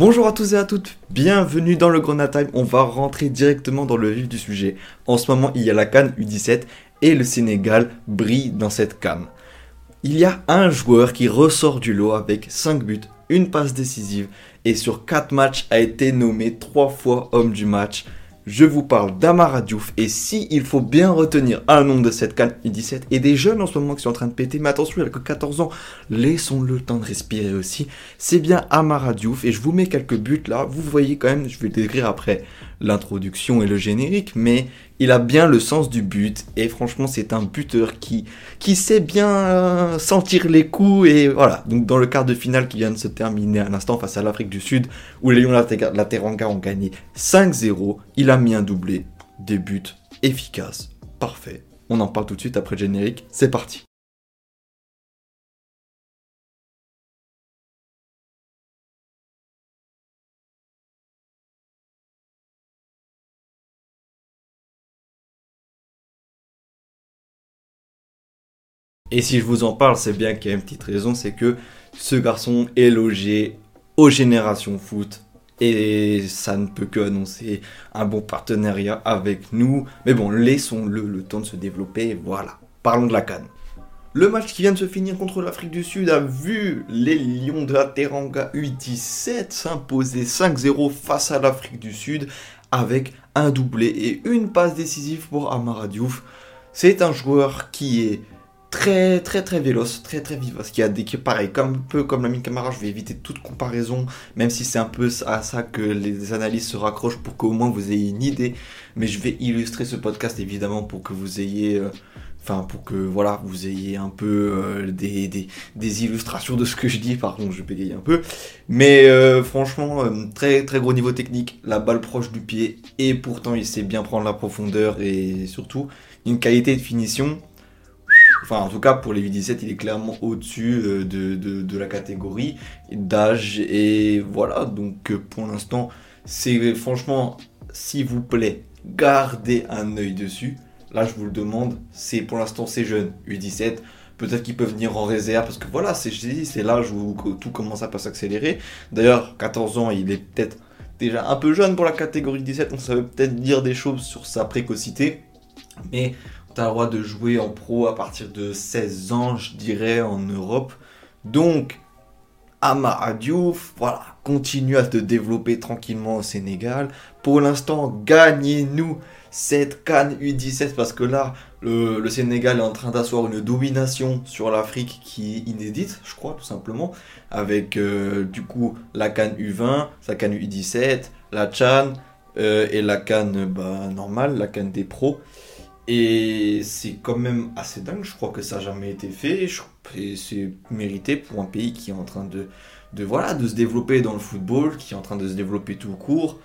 Bonjour à tous et à toutes, bienvenue dans le Grenade Time. On va rentrer directement dans le vif du sujet. En ce moment, il y a la Cannes U17 et le Sénégal brille dans cette Cannes. Il y a un joueur qui ressort du lot avec 5 buts, une passe décisive et sur 4 matchs a été nommé 3 fois homme du match je vous parle d'Amara Diouf. Et si il faut bien retenir un nom de cette canne U17 et des jeunes en ce moment qui sont en train de péter, mais attention, il a que 14 ans, laissons-le le temps de respirer aussi. C'est bien Amara Diouf et je vous mets quelques buts là. Vous voyez quand même, je vais décrire après l'introduction et le générique, mais il a bien le sens du but et franchement c'est un buteur qui, qui sait bien euh, sentir les coups et voilà. Donc dans le quart de finale qui vient de se terminer à l'instant face à l'Afrique du Sud où les Lions la Teranga ont gagné 5-0, il a mis un doublé, des buts efficaces, parfait. On en parle tout de suite après le générique, c'est parti. Et si je vous en parle, c'est bien qu'il y a une petite raison, c'est que ce garçon est logé aux générations foot. Et ça ne peut que annoncer un bon partenariat avec nous. Mais bon, laissons-le le temps de se développer. Voilà, parlons de la canne. Le match qui vient de se finir contre l'Afrique du Sud a vu les Lions de la Teranga U17 s'imposer 5-0 face à l'Afrique du Sud avec un doublé et une passe décisive pour Amara Diouf. C'est un joueur qui est très très très véloce, très très vivace, qui a des pareil, comme un peu comme la Camara, je vais éviter toute comparaison, même si c'est un peu à ça que les analyses se raccrochent pour qu'au moins vous ayez une idée, mais je vais illustrer ce podcast évidemment pour que vous ayez euh, enfin pour que voilà vous ayez un peu euh, des, des, illustrations de ce que je dis. Pardon je bégaye un peu. Mais euh, franchement très très gros niveau technique. La balle proche du pied. Et pourtant il sait bien prendre la profondeur et surtout une qualité de finition Enfin, en tout cas, pour les U17, il est clairement au-dessus euh, de, la catégorie d'âge. Et voilà, donc euh, pour l'instant, c'est franchement, s'il vous plaît, gardez un œil dessus. Là, je vous le demande, c'est pour l'instant, c'est jeune, U17. Peut-être qu'ils peuvent venir en réserve parce que voilà, c'est c'est l'âge où tout commence à pas s'accélérer. D'ailleurs, 14 ans, il est peut-être déjà un peu jeune pour la catégorie 17, donc ça veut peut-être dire des choses sur sa précocité. Mais tu as le droit de jouer en pro à partir de 16 ans, je dirais, en Europe. Donc, Amara Diouf, voilà, continue à te développer tranquillement au Sénégal. Pour l'instant, gagnez-nous cette canne U17 parce que là, le, Sénégal est en train d'asseoir une domination sur l'Afrique qui est inédite, je crois, tout simplement, avec euh, du coup la canne U20, sa canne U17, la Chan euh, et la canne bah, normale, la canne des pros. Et c'est quand même assez dingue, je crois que ça n'a jamais été fait. Et c'est mérité pour un pays qui est en train de, de, voilà, de se développer dans le football, qui est en train de se développer tout court.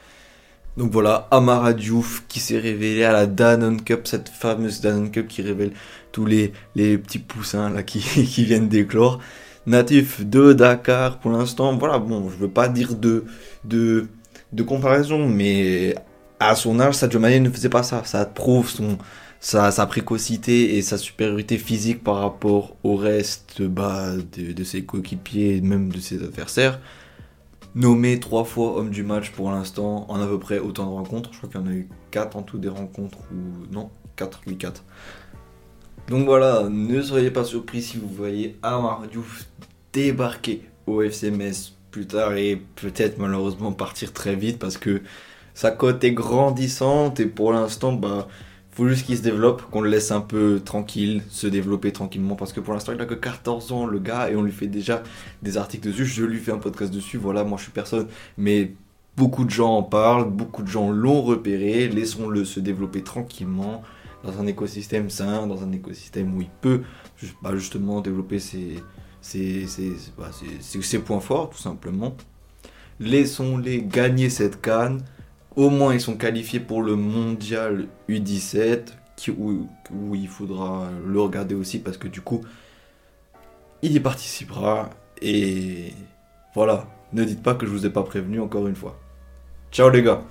Donc voilà, Amara Diouf qui s'est révélé à la Danone Cup, cette fameuse Danone Cup qui révèle tous les, les petits poussins là qui, qui viennent d'éclore. Natif de Dakar pour l'instant, voilà, bon, je veux pas dire de, de, de comparaison, mais à son âge, Sadio Mane ne faisait pas ça. Ça prouve son, sa, précocité et sa supériorité physique par rapport au reste bah, de, ses coéquipiers et même de ses adversaires. Nommé trois fois homme du match pour l'instant, en à peu près autant de rencontres. Je crois qu'il y en a eu quatre en tout des rencontres, ou non, 4, oui 4. Donc voilà, ne soyez pas surpris si vous voyez Amar Diouf débarquer au FCMS plus tard et peut-être malheureusement partir très vite parce que sa cote est grandissante et pour l'instant, bah, faut juste qu'il se développe, qu'on le laisse un peu tranquille, se développer tranquillement, parce que pour l'instant il a que 14 ans le gars, et on lui fait déjà des articles dessus, je lui fais un podcast dessus, voilà, moi je suis personne, mais beaucoup de gens en parlent, beaucoup de gens l'ont repéré, laissons-le se développer tranquillement, dans un écosystème sain, dans un écosystème où il peut bah, justement développer ses, ses, bah, ses, ses points forts, tout simplement. Laissons-les gagner cette canne au moins, ils sont qualifiés pour le mondial U17, où, il faudra le regarder aussi parce que du coup, il y participera. Et voilà, ne dites pas que je vous ai pas prévenu encore une fois. Ciao les gars